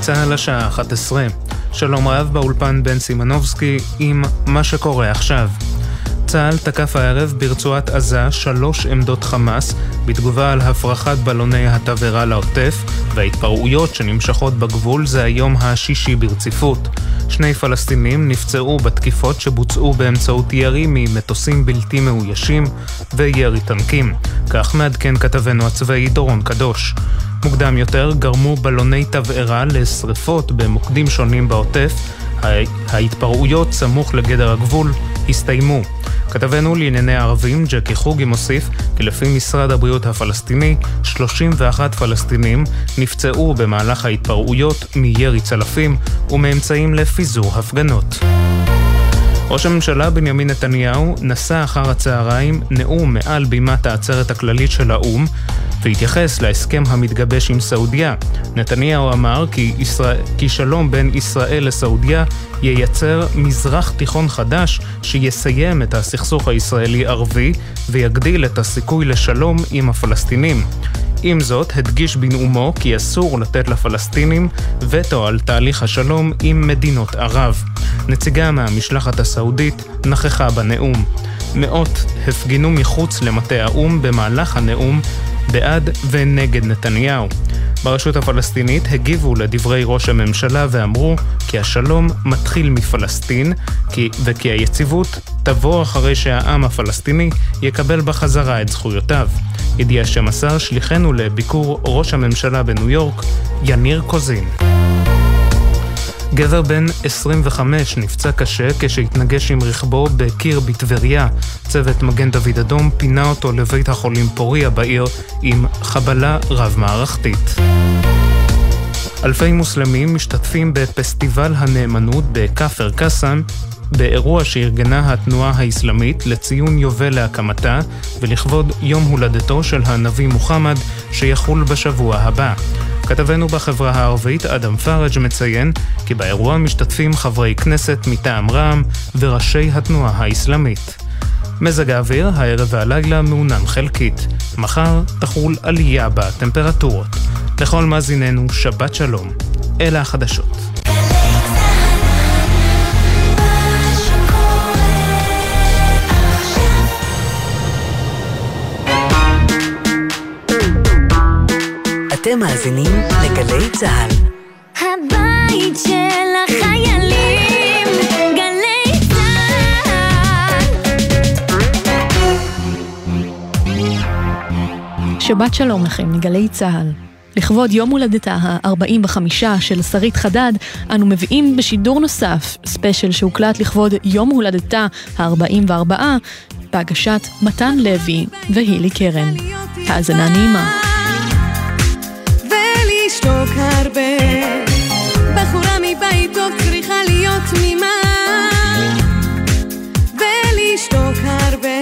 צה"ל השעה 11. שלום רב באולפן בן סימנובסקי עם מה שקורה עכשיו. צה"ל תקף הערב ברצועת עזה שלוש עמדות חמאס בתגובה על הפרחת בלוני התבערה לעוטף וההתפרעויות שנמשכות בגבול זה היום השישי ברציפות. שני פלסטינים נפצעו בתקיפות שבוצעו באמצעות ירי ממטוסים בלתי מאוישים וירי טנקים. כך מעדכן כתבנו הצבאי דורון קדוש. מוקדם יותר גרמו בלוני תבערה לשרפות במוקדים שונים בעוטף. ההתפרעויות סמוך לגדר הגבול הסתיימו. כתבנו לענייני ערבים, ג'קי חוגי, מוסיף כי לפי משרד הבריאות הפלסטיני, 31 פלסטינים נפצעו במהלך ההתפרעויות מירי צלפים ומאמצעים לפיזור הפגנות. ראש הממשלה בנימין נתניהו נשא אחר הצהריים נאום מעל בימת העצרת הכללית של האו"ם והתייחס להסכם המתגבש עם סעודיה. נתניהו אמר כי, ישראל, כי שלום בין ישראל לסעודיה ייצר מזרח תיכון חדש שיסיים את הסכסוך הישראלי-ערבי ויגדיל את הסיכוי לשלום עם הפלסטינים. עם זאת, הדגיש בנאומו כי אסור לתת לפלסטינים וטו על תהליך השלום עם מדינות ערב. נציגה מהמשלחת הסעודית נכחה בנאום. מאות הפגינו מחוץ למטה האו"ם במהלך הנאום בעד ונגד נתניהו. ברשות הפלסטינית הגיבו לדברי ראש הממשלה ואמרו כי השלום מתחיל מפלסטין כי, וכי היציבות תבוא אחרי שהעם הפלסטיני יקבל בחזרה את זכויותיו. ידיעה שמסר שליחנו לביקור ראש הממשלה בניו יורק, יניר קוזין. גבר בן 25 נפצע קשה כשהתנגש עם רכבו בקיר בטבריה. צוות מגן דוד אדום פינה אותו לבית החולים פוריה בעיר עם חבלה רב-מערכתית. אלפי מוסלמים משתתפים בפסטיבל הנאמנות בכפר קאסם באירוע שארגנה התנועה האסלאמית לציון יובל להקמתה ולכבוד יום הולדתו של הנביא מוחמד שיחול בשבוע הבא. כתבנו בחברה הערבית אדם פראג' מציין כי באירוע משתתפים חברי כנסת מטעם רע"מ וראשי התנועה האסלאמית. מזג האוויר, הערב והלילה מעונן חלקית. מחר תחול עלייה בטמפרטורות. לכל מאזיננו, שבת שלום. אלה החדשות. אתם מאזינים לגלי צה"ל. הבית של החיילים, גלי צה"ל. שבת שלום לכם מגלי צה"ל. לכבוד יום הולדתה ה-45 של שרית חדד, אנו מביאים בשידור נוסף, ספיישל שהוקלט לכבוד יום הולדתה ה-44, בהגשת מתן לוי והילי קרן. האזנה נעימה. לשתוק הרבה. בחורה מבית טוב צריכה להיות תמימה ולשתוק הרבה.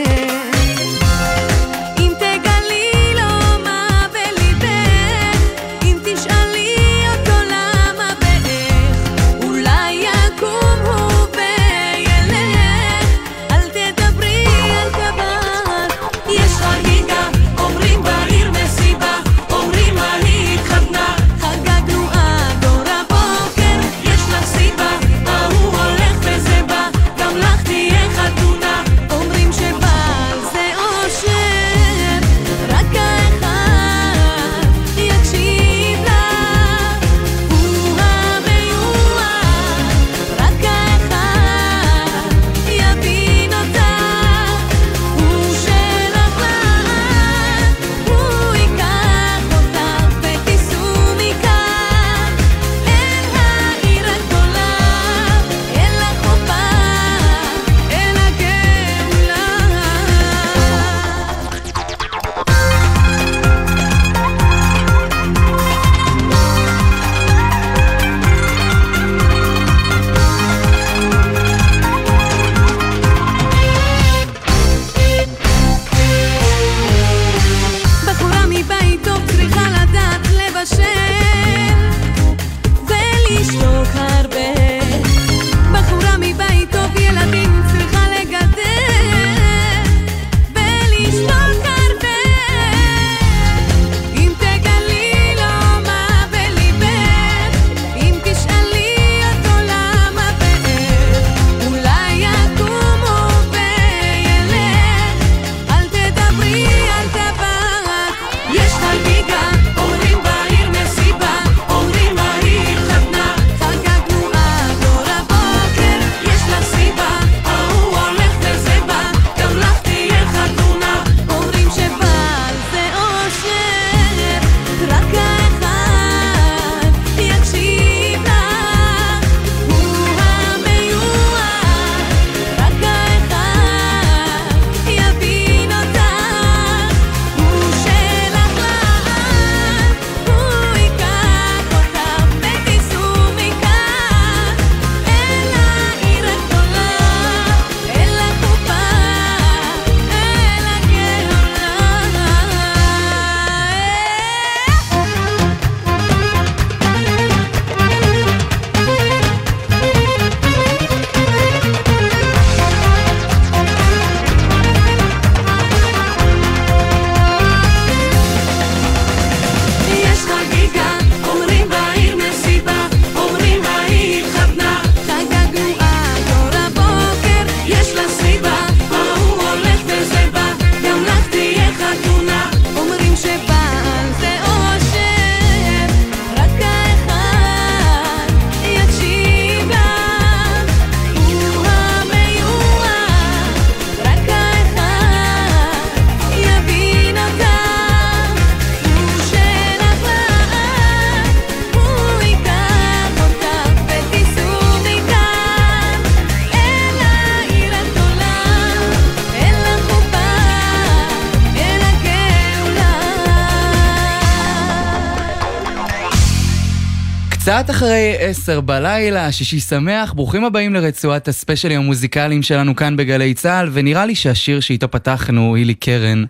קצת אחרי עשר בלילה, שישי שמח, ברוכים הבאים לרצועת הספיישלים המוזיקליים שלנו כאן בגלי צה"ל, ונראה לי שהשיר שאיתו פתחנו, הילי קרן,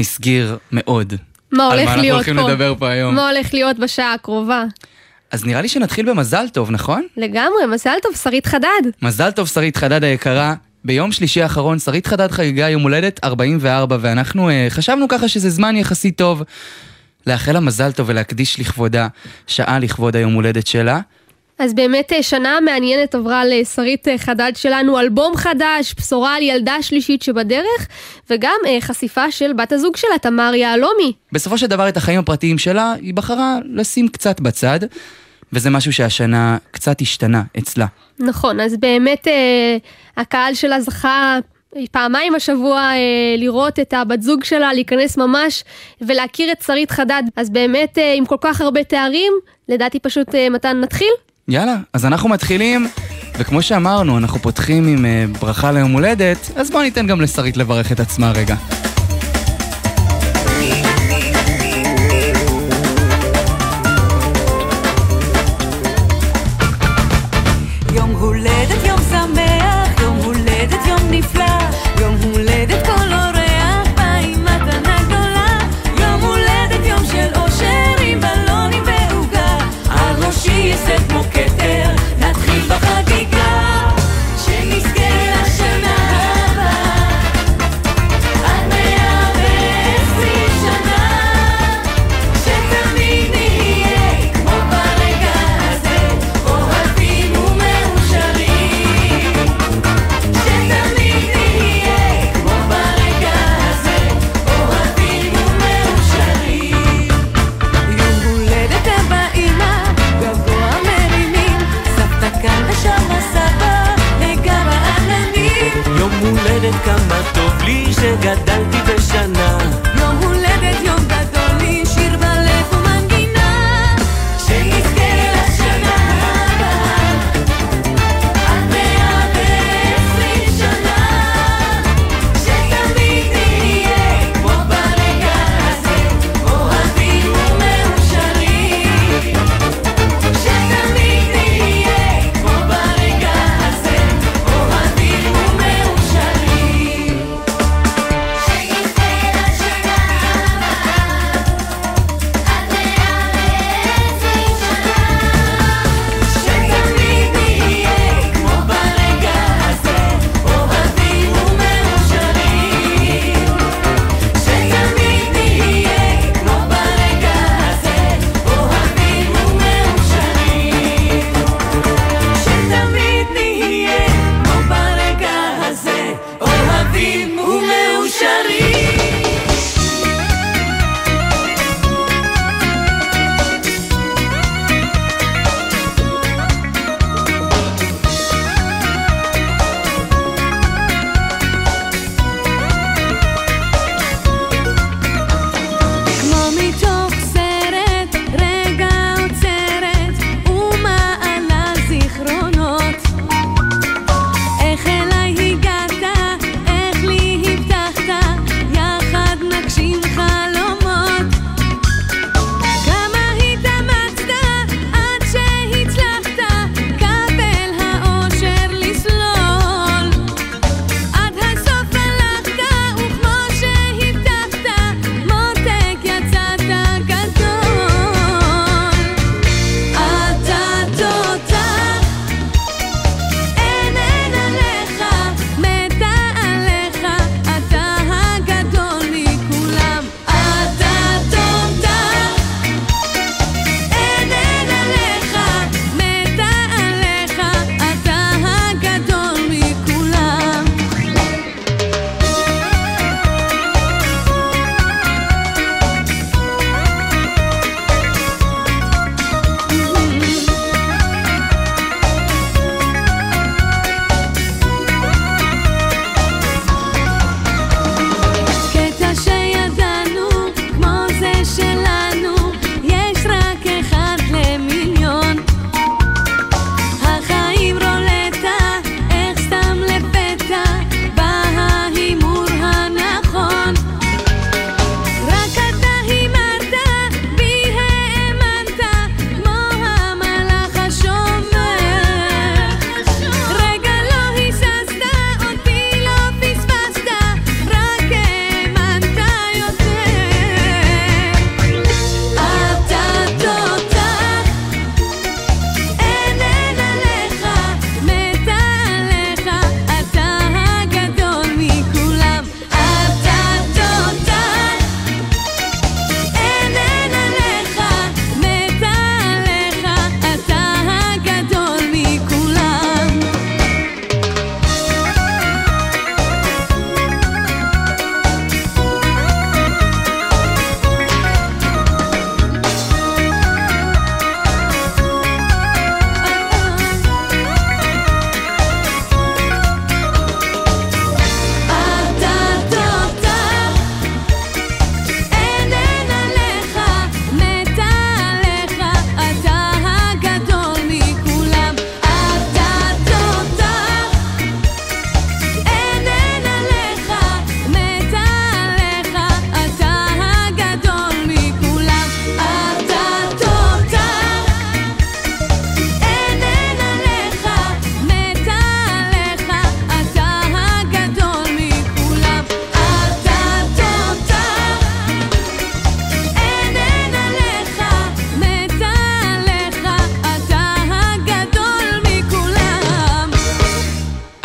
הסגיר מאוד. מה הולך להיות פה? על מה אנחנו הולכים לדבר פה היום. מה הולך להיות בשעה הקרובה? אז נראה לי שנתחיל במזל טוב, נכון? לגמרי, מזל טוב, שרית חדד. מזל טוב, שרית חדד היקרה. ביום שלישי האחרון שרית חדד חגיגה יום הולדת 44, ואנחנו uh, חשבנו ככה שזה זמן יחסית טוב לאחל לה מזל טוב ולהקדיש לכבודה שעה לכבוד היום הולדת שלה. אז באמת אה, שנה מעניינת עברה לשרית אה, חדד שלנו, אלבום חדש, בשורה על ילדה שלישית שבדרך, וגם אה, חשיפה של בת הזוג שלה, תמר יהלומי. בסופו של דבר את החיים הפרטיים שלה, היא בחרה לשים קצת בצד, וזה משהו שהשנה קצת השתנה אצלה. נכון, אז באמת אה, הקהל שלה זכה פעמיים השבוע אה, לראות את הבת זוג שלה, להיכנס ממש ולהכיר את שרית חדד. אז באמת אה, עם כל כך הרבה תארים, לדעתי פשוט אה, מתן נתחיל? יאללה, אז אנחנו מתחילים, וכמו שאמרנו, אנחנו פותחים עם ברכה ליום הולדת, אז בואו ניתן גם לשרית לברך את עצמה רגע. kadang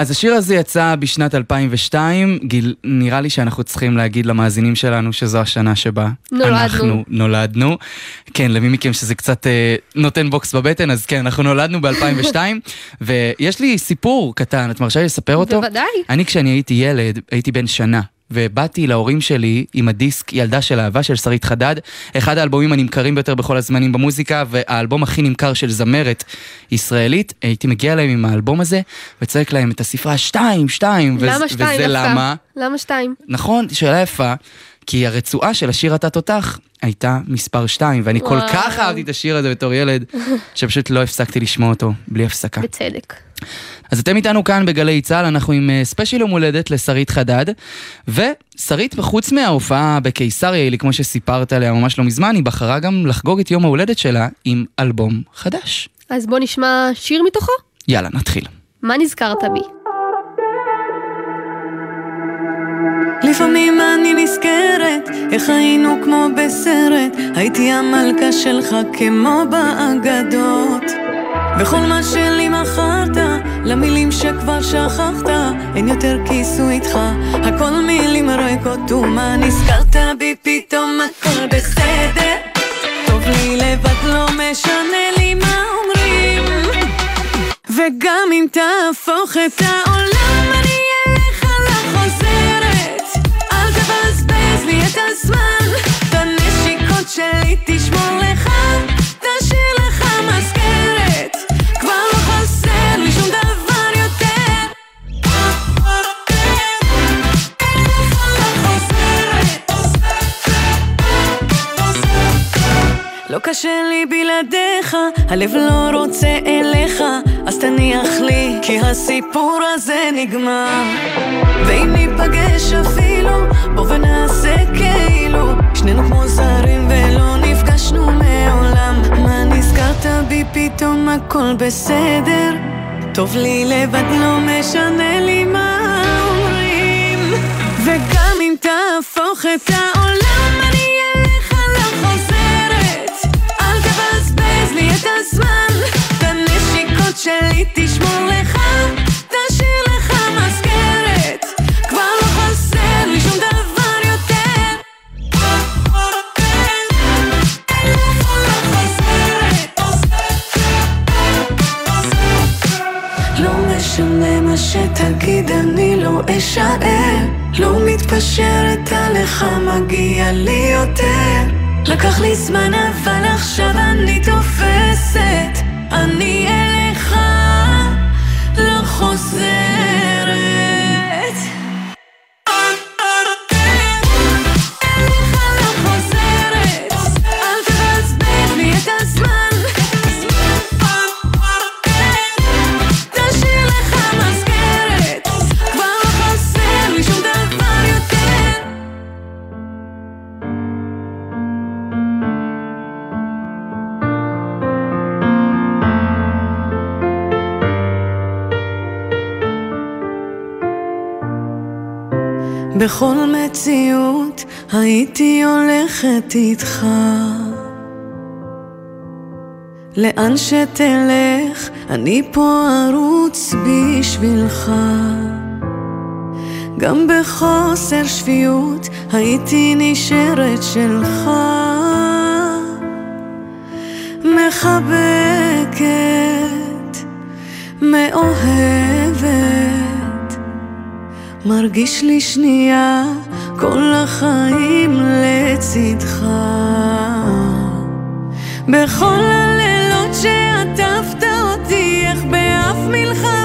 אז השיר הזה יצא בשנת 2002, גיל, נראה לי שאנחנו צריכים להגיד למאזינים שלנו שזו השנה שבה נולדנו. אנחנו נולדנו. כן, למי מכם שזה קצת אה, נותן בוקס בבטן, אז כן, אנחנו נולדנו ב-2002, ויש לי סיפור קטן, את מרשה לי לספר אותו? בוודאי. אני כשאני הייתי ילד, הייתי בן שנה. ובאתי להורים שלי עם הדיסק ילדה של אהבה של שרית חדד, אחד האלבומים הנמכרים ביותר בכל הזמנים במוזיקה, והאלבום הכי נמכר של זמרת ישראלית. הייתי מגיע אליהם עם האלבום הזה, וצועק להם את הספרה שתיים, שתיים. למה שתיים וזה דווקא? למה? למה שתיים? נכון, שאלה יפה. כי הרצועה של השיר אתה תותח הייתה מספר 2, ואני כל וואו. כך אהבתי את השיר הזה בתור ילד, שפשוט לא הפסקתי לשמוע אותו בלי הפסקה. בצדק. אז אתם איתנו כאן בגלי צה"ל, אנחנו עם אה, ספיישל יום הולדת לשרית חדד, ושרית, חוץ מההופעה בקיסריה, לי כמו שסיפרת עליה ממש לא מזמן, היא בחרה גם לחגוג את יום ההולדת שלה עם אלבום חדש. אז בוא נשמע שיר מתוכו. יאללה, נתחיל. מה נזכרת בי? לפעמים אני נזכרת איך היינו כמו בסרט הייתי המלכה שלך כמו באגדות וכל מה שלי מכרת למילים שכבר שכחת אין יותר כיסוי איתך. הכל מילים ריקות ומה נזכרת בי פתאום הכל בסדר. טוב לי לבד לא משנה לי מה אומרים. וגם אם תהפוך את העולם אני אליך לא חוזרת אל תבזבז לי את הזמן את הנשיקות שלי תשמור קשה לי בלעדיך, הלב לא רוצה אליך, אז תניח לי, כי הסיפור הזה נגמר. ואם ניפגש אפילו, בוא ונעשה כאילו, שנינו כמו זרים ולא נפגשנו מעולם. מה נזכרת בי פתאום הכל בסדר? טוב לי לבד, לא משנה לי מה אומרים. וגם אם תהפוך את העולם, שלי תשמור לך, תשאיר לך מזכרת. כבר לא חסר לי שום דבר יותר. לא משנה מה שתגיד, אני לא אשאר. לא מתפשרת עליך, מגיע לי יותר. לקח לי זמן, אבל עכשיו אני תופסת. אני אליך לא בכל מציאות הייתי הולכת איתך לאן שתלך, אני פה ארוץ בשבילך. גם בחוסר שפיות הייתי נשארת שלך. מחבקת, מאוהבת, מרגיש לי שנייה כל החיים לצדך. בכל הלילות שעטפת אותי, איך באף מלחמה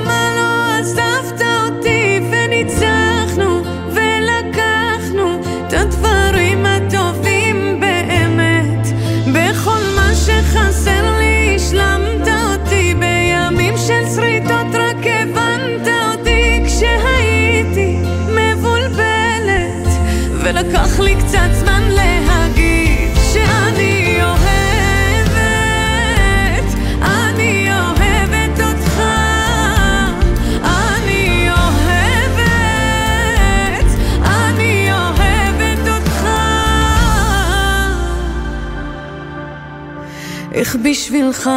איך בשבילך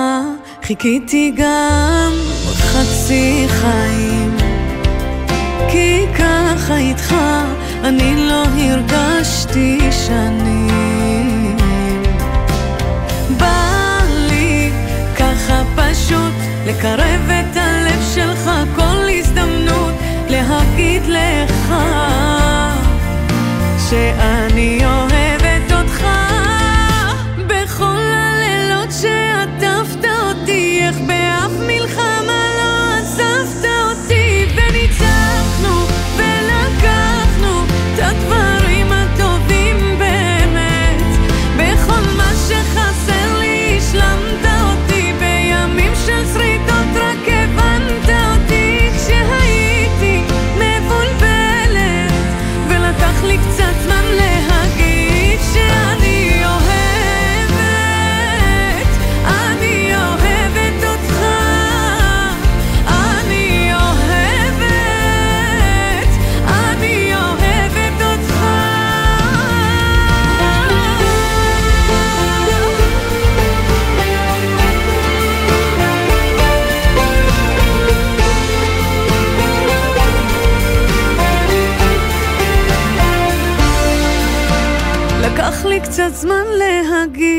חיכיתי גם חצי חיים ככה איתך, אני לא הרגשתי שנים. בא לי ככה פשוט לקרב את הלב שלך כל הזדמנות להגיד לך שאני אוהבת לקח לי קצת זמן להגיד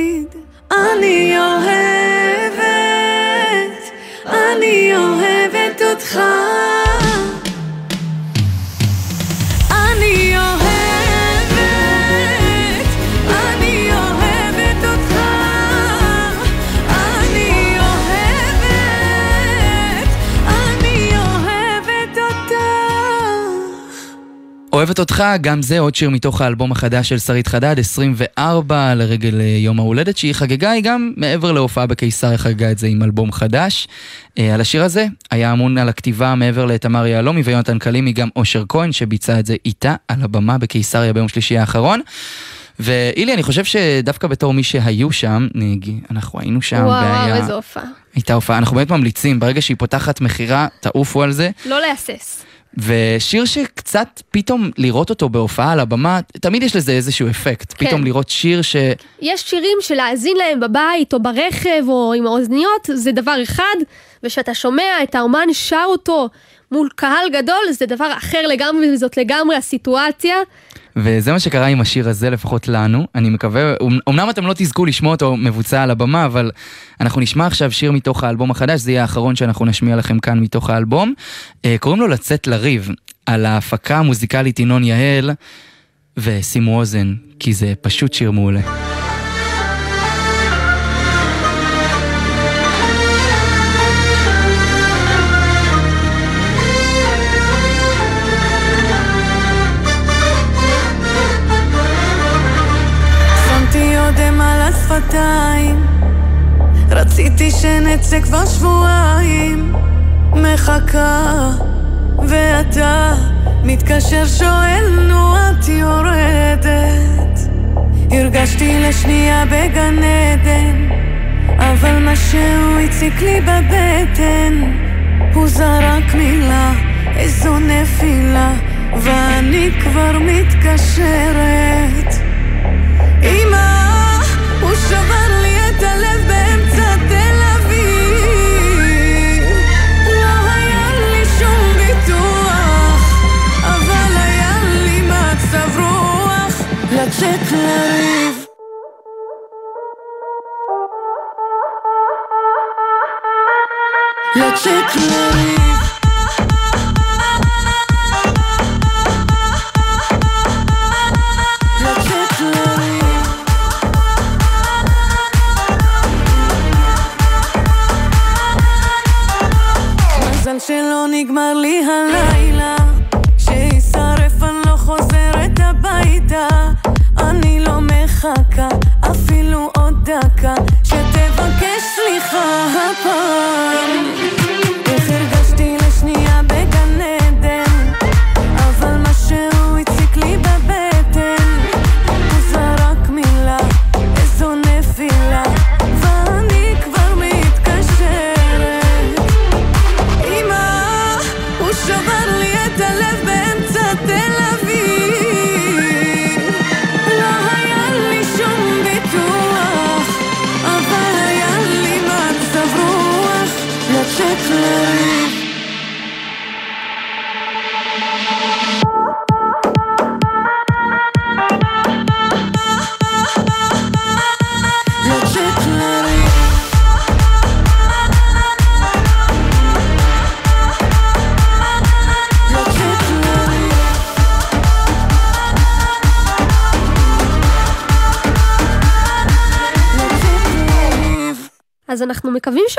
אוהבת אותך, גם זה עוד שיר מתוך האלבום החדש של שרית חדד, 24 לרגל אה, יום ההולדת שהיא חגגה, היא גם מעבר להופעה בקיסר, היא חגגה את זה עם אלבום חדש. אה, על השיר הזה היה אמון על הכתיבה מעבר לתמר יהלומי ויונתן קלימי, גם אושר כהן שביצע את זה איתה על הבמה בקיסריה ביום שלישי האחרון. ואילי, אני חושב שדווקא בתור מי שהיו שם, אנחנו היינו שם, וואו, והיה... איזו הופעה. הייתה הופעה, אנחנו באמת ממליצים, ברגע שהיא פותחת מכירה, תעופו על זה. לא להסס. ושיר שקצת פתאום לראות אותו בהופעה על הבמה, תמיד יש לזה איזשהו אפקט. כן. פתאום לראות שיר ש... יש שירים שלהאזין להם בבית או ברכב או עם האוזניות זה דבר אחד, ושאתה שומע את האומן שר אותו מול קהל גדול זה דבר אחר לגמרי וזאת לגמרי הסיטואציה. וזה מה שקרה עם השיר הזה, לפחות לנו. אני מקווה, אמ- אמנם אתם לא תזכו לשמוע אותו מבוצע על הבמה, אבל אנחנו נשמע עכשיו שיר מתוך האלבום החדש, זה יהיה האחרון שאנחנו נשמיע לכם כאן מתוך האלבום. אה, קוראים לו לצאת לריב, על ההפקה המוזיקלית ינון יהל, ושימו אוזן, כי זה פשוט שיר מעולה. רציתי שנצא כבר שבועיים. מחכה ואתה מתקשר שואל נו את יורדת? הרגשתי לשנייה בגן עדן אבל משהו הציק לי בבטן הוא זרק מילה איזו נפילה ואני כבר מתקשרת. אמא, הוא שבר לצאת לריב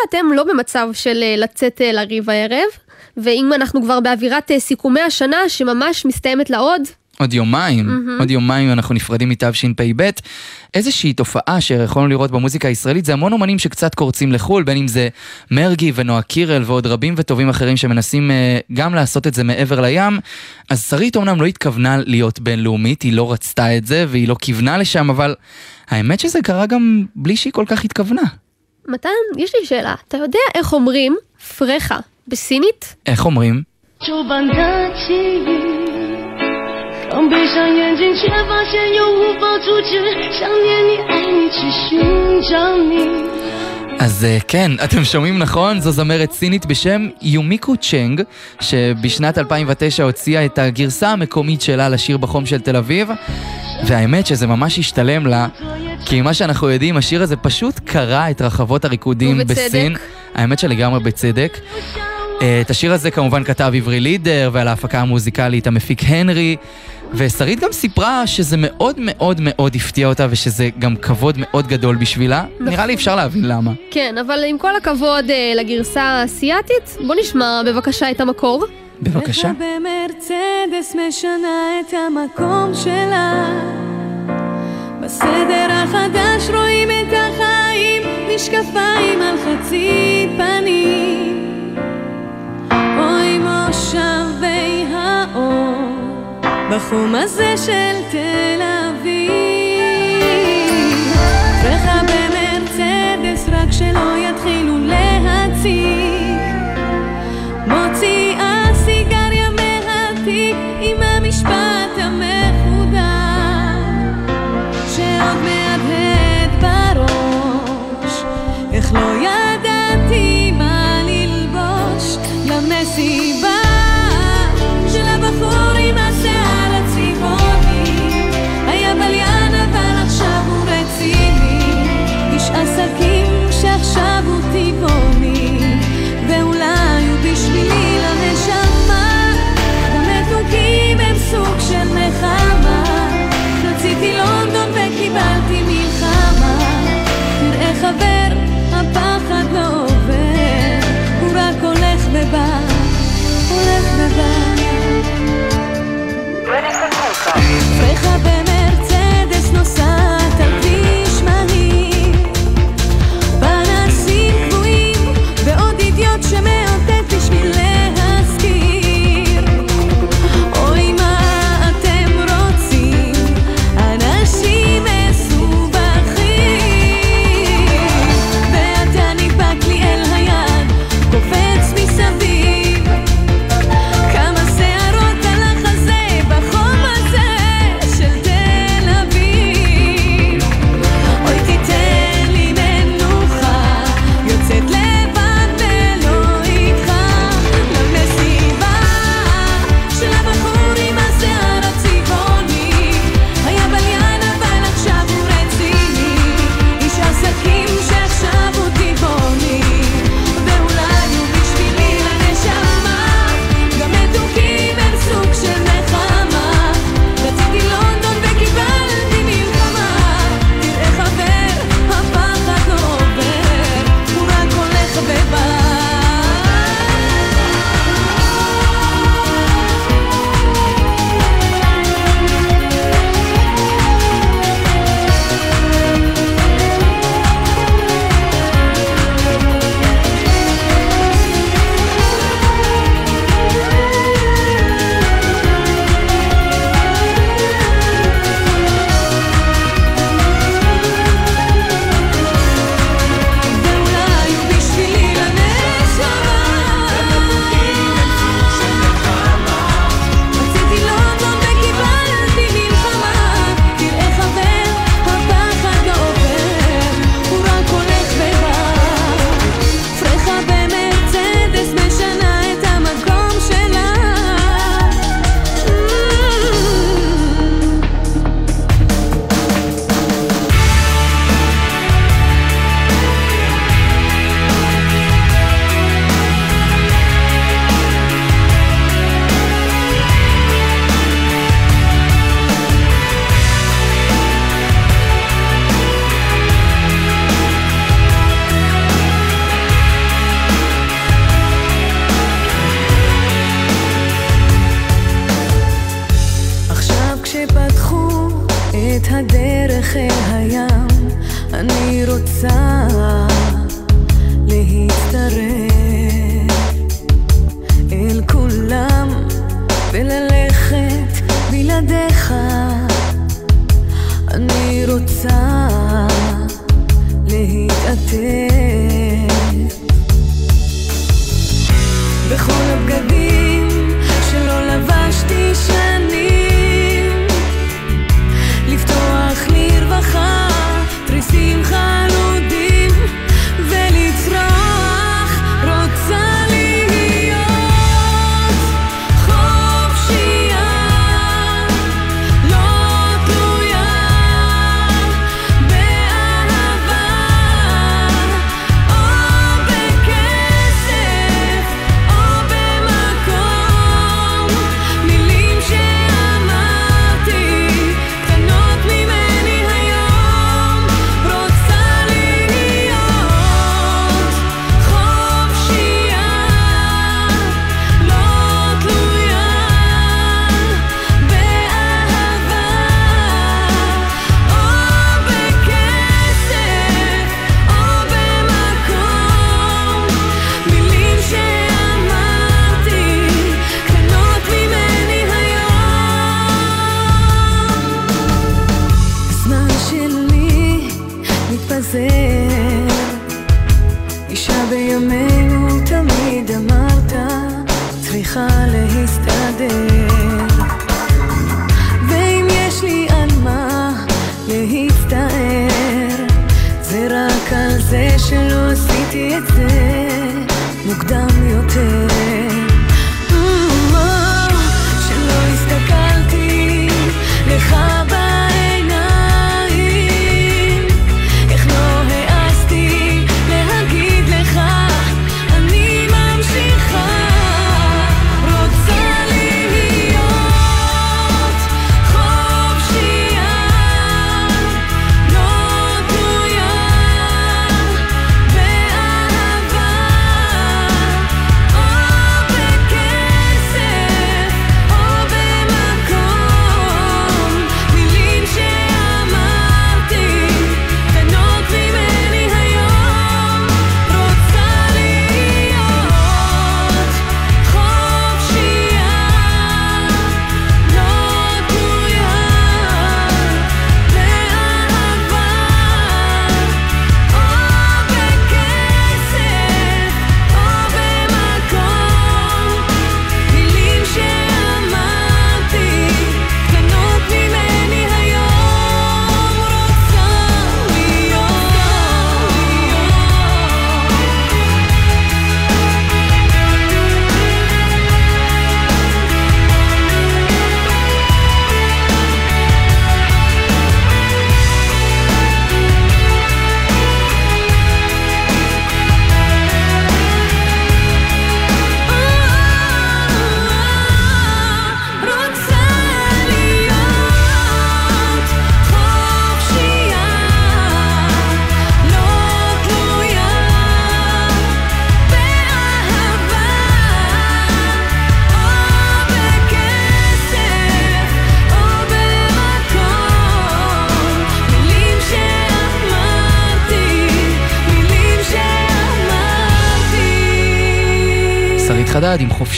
שאתם לא במצב של לצאת לריב הערב, ואם אנחנו כבר באווירת סיכומי השנה שממש מסתיימת לעוד, עוד יומיים, mm-hmm. עוד יומיים אנחנו נפרדים מתשפ"ב. איזושהי תופעה שיכולנו לראות במוזיקה הישראלית זה המון אומנים שקצת קורצים לחו"ל, בין אם זה מרגי ונועה קירל ועוד רבים וטובים אחרים שמנסים uh, גם לעשות את זה מעבר לים. אז שרית אומנם לא התכוונה להיות בינלאומית, היא לא רצתה את זה והיא לא כיוונה לשם, אבל האמת שזה קרה גם בלי שהיא כל כך התכוונה. מתן, יש לי שאלה. אתה יודע איך אומרים פרחה בסינית? איך אומרים? אז כן, אתם שומעים נכון? זו זמרת סינית בשם יומיקו צ'נג, שבשנת 2009 הוציאה את הגרסה המקומית שלה לשיר בחום של תל אביב, והאמת שזה ממש השתלם לה, כי מה שאנחנו יודעים, השיר הזה פשוט קרע את רחבות הריקודים ובצדק. בסין. האמת שלגמרי בצדק. את השיר הזה כמובן כתב עברי לידר, ועל ההפקה המוזיקלית המפיק הנרי. ושרית גם סיפרה שזה מאוד מאוד מאוד הפתיע אותה ושזה גם כבוד מאוד גדול בשבילה. נכון. נראה לי אפשר להבין למה. כן, אבל עם כל הכבוד אה, לגרסה האסייתית, בוא נשמע בבקשה את המקור. בבקשה. במרצדס משנה את המקום שלה בסדר החדש רואים את החיים משקפיים על חצי פנים אוי מושבי האור בחום הזה של תל אביב. בך במרצדס רק שלא יתחילו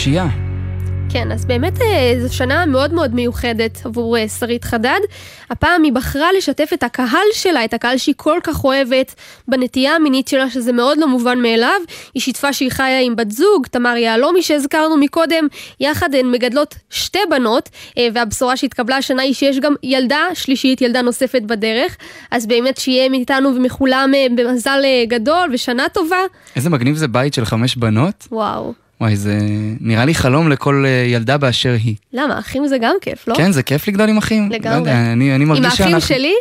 חופשייה. כן, אז באמת אה, זו שנה מאוד מאוד מיוחדת עבור אה, שרית חדד. הפעם היא בחרה לשתף את הקהל שלה, את הקהל שהיא כל כך אוהבת, בנטייה המינית שלה, שזה מאוד לא מובן מאליו. היא שיתפה שהיא חיה עם בת זוג, תמר יהלומי שהזכרנו מקודם, יחד הן מגדלות שתי בנות, אה, והבשורה שהתקבלה השנה היא שיש גם ילדה שלישית, ילדה נוספת בדרך. אז באמת שיהיה מאיתנו ומכולם במזל גדול ושנה טובה. איזה מגניב זה בית של חמש בנות. וואו. וואי, זה נראה לי חלום לכל אה, ילדה באשר היא. למה? אחים זה גם כיף, לא? כן, זה כיף לגדול עם אחים. לגמרי. לא יודע, אני, אני מרגיש שאנחנו... עם האחים שלי?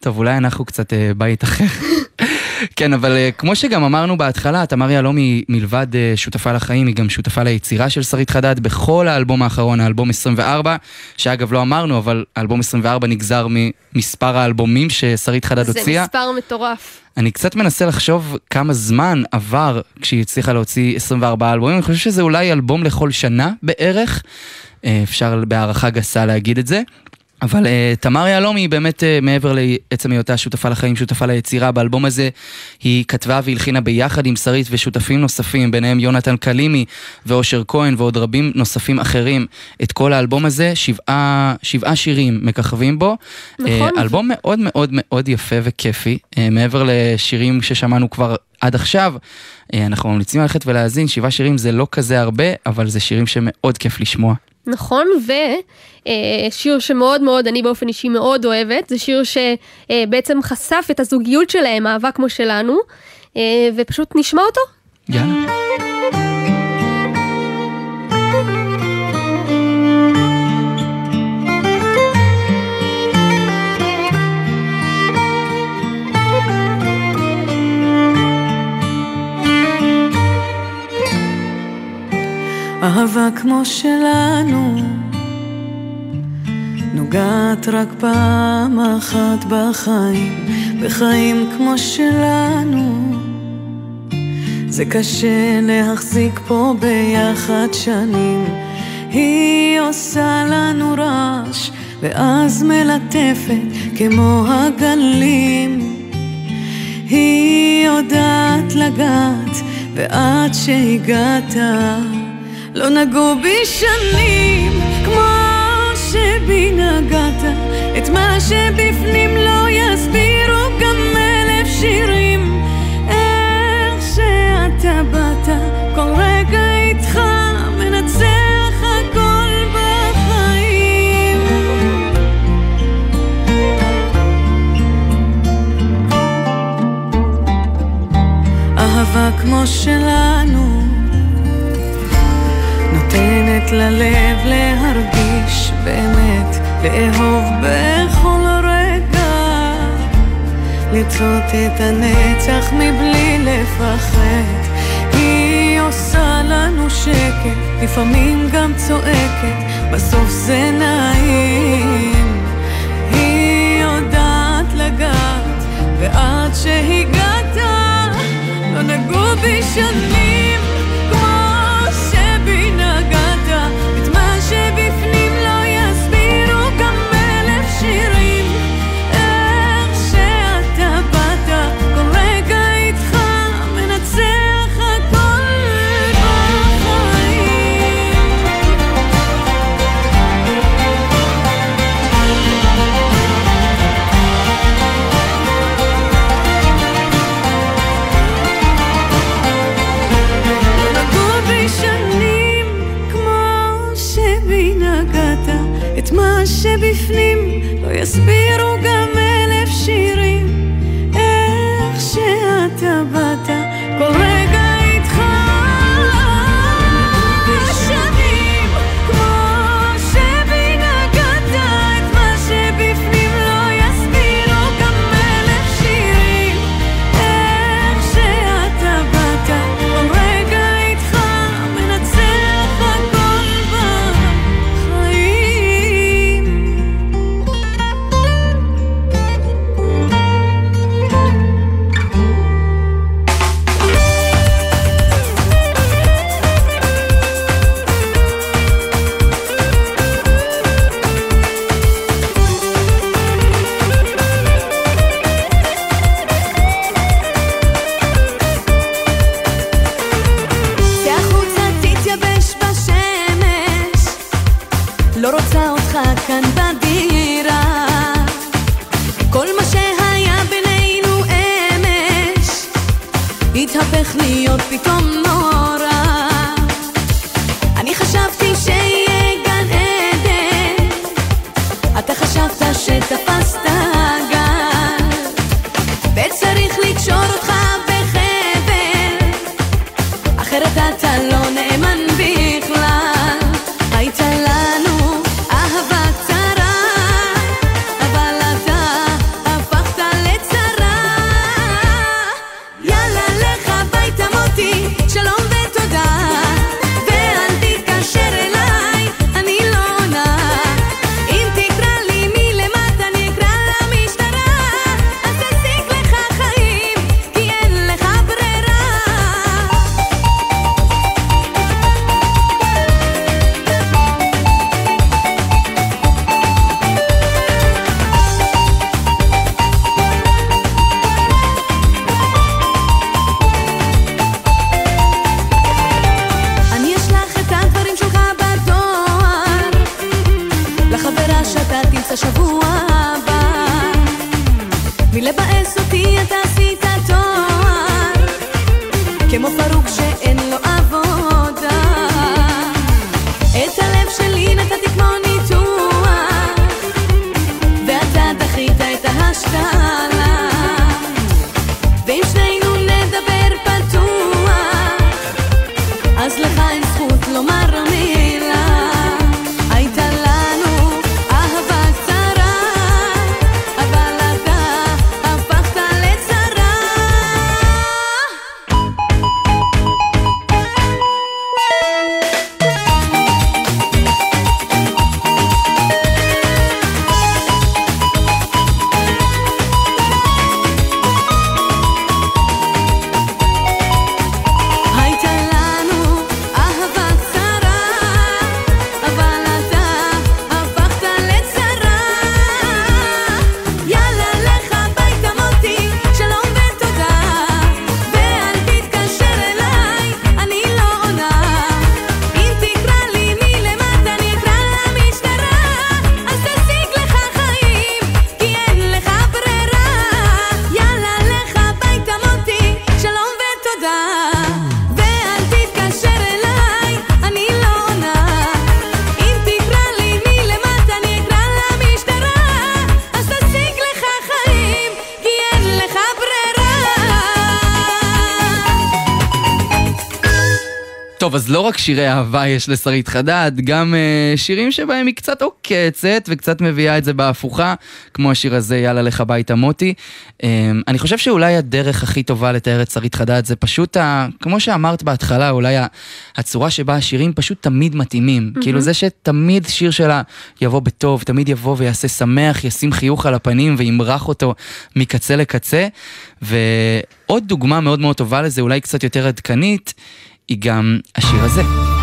טוב, אולי אנחנו קצת אה, בית אחר. כן, אבל אה, כמו שגם אמרנו בהתחלה, תמר יהלום היא מלבד אה, שותפה לחיים, היא גם שותפה ליצירה של שרית חדד בכל האלבום האחרון, האלבום 24, שאגב לא אמרנו, אבל האלבום 24 נגזר ממספר האלבומים ששרית חדד הוציאה. זה מספר מטורף. אני קצת מנסה לחשוב כמה זמן עבר כשהיא הצליחה להוציא 24 אלבומים, אני חושב שזה אולי אלבום לכל שנה בערך, אה, אפשר בהערכה גסה להגיד את זה. אבל uh, תמר יהלומי היא באמת uh, מעבר לעצם היותה שותפה לחיים, שותפה ליצירה. באלבום הזה היא כתבה והלחינה ביחד עם שרית ושותפים נוספים, ביניהם יונתן קלימי ואושר כהן ועוד רבים נוספים אחרים. את כל האלבום הזה, שבעה, שבעה שירים מככבים בו. נכון. Uh, אלבום מאוד מאוד מאוד יפה וכיפי, uh, מעבר לשירים ששמענו כבר עד עכשיו. Uh, אנחנו ממליצים ללכת ולהאזין, שבעה שירים זה לא כזה הרבה, אבל זה שירים שמאוד כיף לשמוע. נכון, ושיר שמאוד מאוד, אני באופן אישי מאוד אוהבת, זה שיר שבעצם חשף את הזוגיות שלהם, אהבה כמו שלנו, אה, ופשוט נשמע אותו. יאללה. אהבה כמו שלנו. נוגעת רק פעם אחת בחיים, בחיים כמו שלנו. זה קשה להחזיק פה ביחד שנים. היא עושה לנו רעש ואז מלטפת כמו הגלים. היא יודעת לגעת ועד שהגעת לא נגעו בי שנים כמו שבי נגעת את מה שבפנים לא יסבירו גם אלף שירים. איך שאתה באת כל רגע איתך מנצח הכל בחיים. אהבה כמו שלנו נותנת ללב להרגיש באמת, לאהוב בכל רגע, לרצות את הנצח מבלי לפחד. היא עושה לנו שקט, לפעמים גם צועקת, בסוף זה נעים. היא יודעת לגעת, ועד שהגעת, לא נגעו בי שנים. שירי אהבה יש לשרית חדד, גם uh, שירים שבהם היא קצת עוקצת וקצת מביאה את זה בהפוכה, כמו השיר הזה, יאללה לך ביתה מוטי. Um, אני חושב שאולי הדרך הכי טובה לתאר את שרית חדד זה פשוט, ה, כמו שאמרת בהתחלה, אולי ה, הצורה שבה השירים פשוט תמיד מתאימים. Mm-hmm. כאילו זה שתמיד שיר שלה יבוא בטוב, תמיד יבוא ויעשה שמח, ישים חיוך על הפנים וימרח אותו מקצה לקצה. ועוד דוגמה מאוד מאוד טובה לזה, אולי קצת יותר עדכנית, היא גם השיר הזה.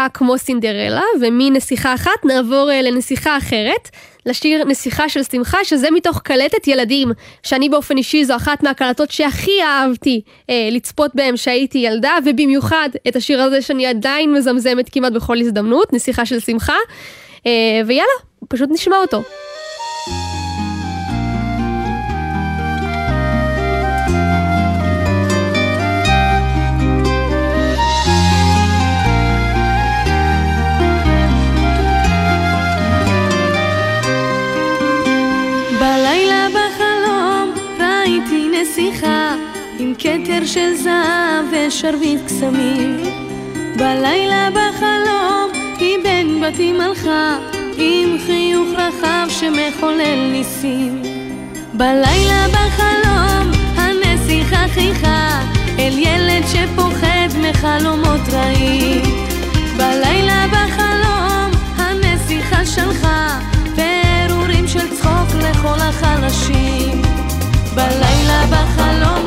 היה כמו סינדרלה, ומנסיכה אחת נעבור אה, לנסיכה אחרת, לשיר נסיכה של שמחה, שזה מתוך קלטת ילדים, שאני באופן אישי זו אחת מהקלטות שהכי אהבתי אה, לצפות בהם כשהייתי ילדה, ובמיוחד את השיר הזה שאני עדיין מזמזמת כמעט בכל הזדמנות, נסיכה של שמחה, אה, ויאללה, פשוט נשמע אותו. של זהב ושרביט קסמים. בלילה בחלום היא בין בתים הלכה, עם חיוך רחב שמחולל ניסים. בלילה בחלום הנסיכה חיכה, אל ילד שפוחד מחלומות רעים. בלילה בחלום הנסיכה שלחה, פירורים של צחוק לכל החלשים. בלילה בחלום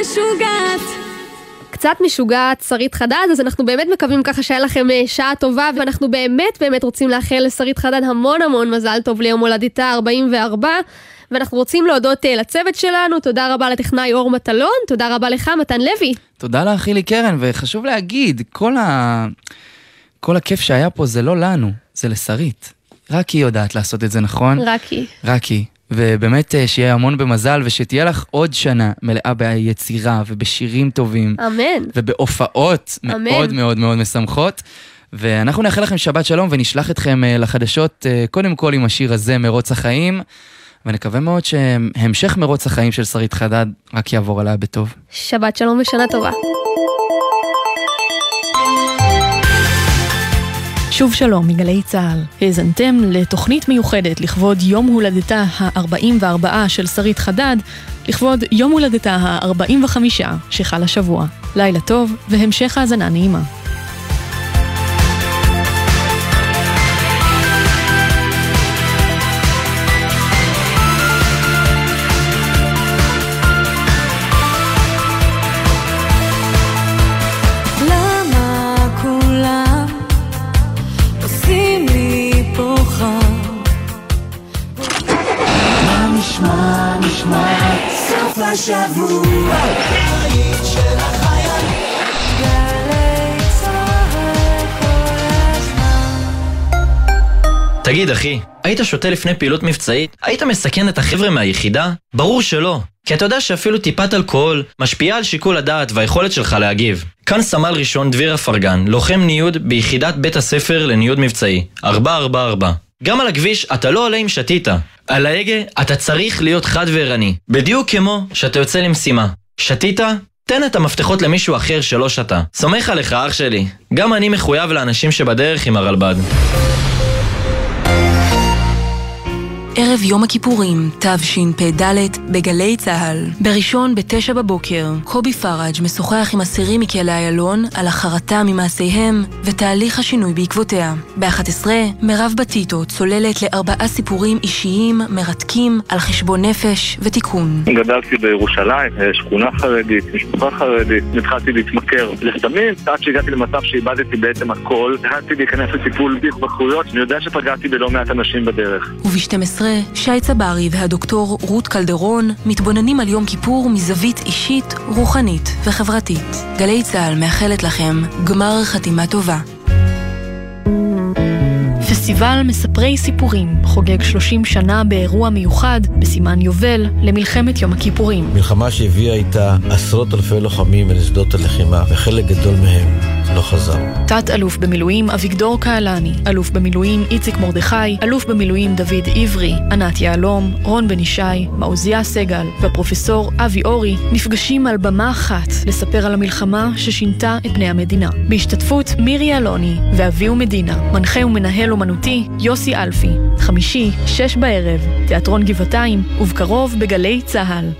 משוגעת. קצת משוגעת, שרית חדד, אז אנחנו באמת מקווים ככה שהיה לכם אה, שעה טובה, ואנחנו באמת באמת רוצים לאחל לשרית חדד המון המון מזל טוב ליום הולדתה 44. ואנחנו רוצים להודות אה, לצוות שלנו, תודה רבה לטכנאי אור מטלון, תודה רבה לך מתן לוי. תודה לך, חילי קרן, וחשוב להגיד, כל, ה... כל הכיף שהיה פה זה לא לנו, זה לשרית. רק היא יודעת לעשות את זה נכון. רק היא. רק היא. ובאמת אה, שיהיה המון במזל, ושתהיה לך עוד שנה מלאה ביצירה ובשירים טובים. אמן. ובהופעות אמן. מאוד מאוד מאוד משמחות. ואנחנו נאחל לכם שבת שלום ונשלח אתכם אה, לחדשות אה, קודם כל עם השיר הזה, מרוץ החיים. ונקווה מאוד שהמשך מרוץ החיים של שרית חדד רק יעבור עליה בטוב. שבת שלום ושנה טובה. שוב שלום מגלי צה"ל. האזנתם לתוכנית מיוחדת לכבוד יום הולדתה ה-44 של שרית חדד, לכבוד יום הולדתה ה-45 שחל השבוע. לילה טוב והמשך האזנה נעימה. השבוע. תגיד אחי, היית שותה לפני פעילות מבצעית? היית מסכן את החבר'ה מהיחידה? ברור שלא. כי אתה יודע שאפילו טיפת אלכוהול משפיעה על שיקול הדעת והיכולת שלך להגיב. כאן סמל ראשון דביר אפרגן, לוחם ניוד ביחידת בית הספר לניוד מבצעי, 444. גם על הכביש אתה לא עולה אם שתית. על ההגה אתה צריך להיות חד וערני. בדיוק כמו שאתה יוצא למשימה. שתית? תן את המפתחות למישהו אחר שלא שתה. סומך עליך אח שלי. גם אני מחויב לאנשים שבדרך עם הרלב"ד. ערב יום הכיפורים, תשפ"ד, בגלי צה"ל. בראשון בתשע בבוקר, קובי פראג' משוחח עם אסירים מכלא איילון על החרטה ממעשיהם ותהליך השינוי בעקבותיה. ב-11, מירב בטיטו צוללת לארבעה סיפורים אישיים, מרתקים, על חשבון נפש ותיקון. גדלתי בירושלים, אה, שכונה חרדית, משפחה חרדית, התחלתי להתמכר לסמים, עד שהגעתי למצב שאיבדתי בעצם הכל, החלטתי להיכנס לטיפול בהתמכרויות, אני יודע שפגעתי בלא מעט אנשים בדרך. וב-12, שי צברי והדוקטור רות קלדרון מתבוננים על יום כיפור מזווית אישית, רוחנית וחברתית. גלי צה"ל מאחלת לכם גמר חתימה טובה. פסטיבל מספרי סיפורים חוגג 30 שנה באירוע מיוחד בסימן יובל למלחמת יום הכיפורים. מלחמה שהביאה איתה עשרות אלפי לוחמים אל שדות הלחימה, וחלק גדול מהם לא חזר. תת-אלוף במילואים אביגדור קהלני, אלוף במילואים איציק מרדכי, אלוף במילואים דוד עברי, ענת יהלום, רון בן ישי, מעוזיה סגל והפרופסור אבי אורי נפגשים על במה אחת לספר על המלחמה ששינתה את פני המדינה. בהשתתפות מירי אלוני ואביהו מדינה, מנחה ומנהל אומנותי יוסי אלפי, חמישי, שש בערב, תיאטרון גבעתיים, ובקרוב בגלי צה"ל.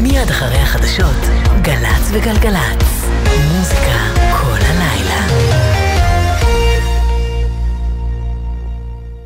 מיד אחרי החדשות, גל"צ וגלגלצ. מוזיקה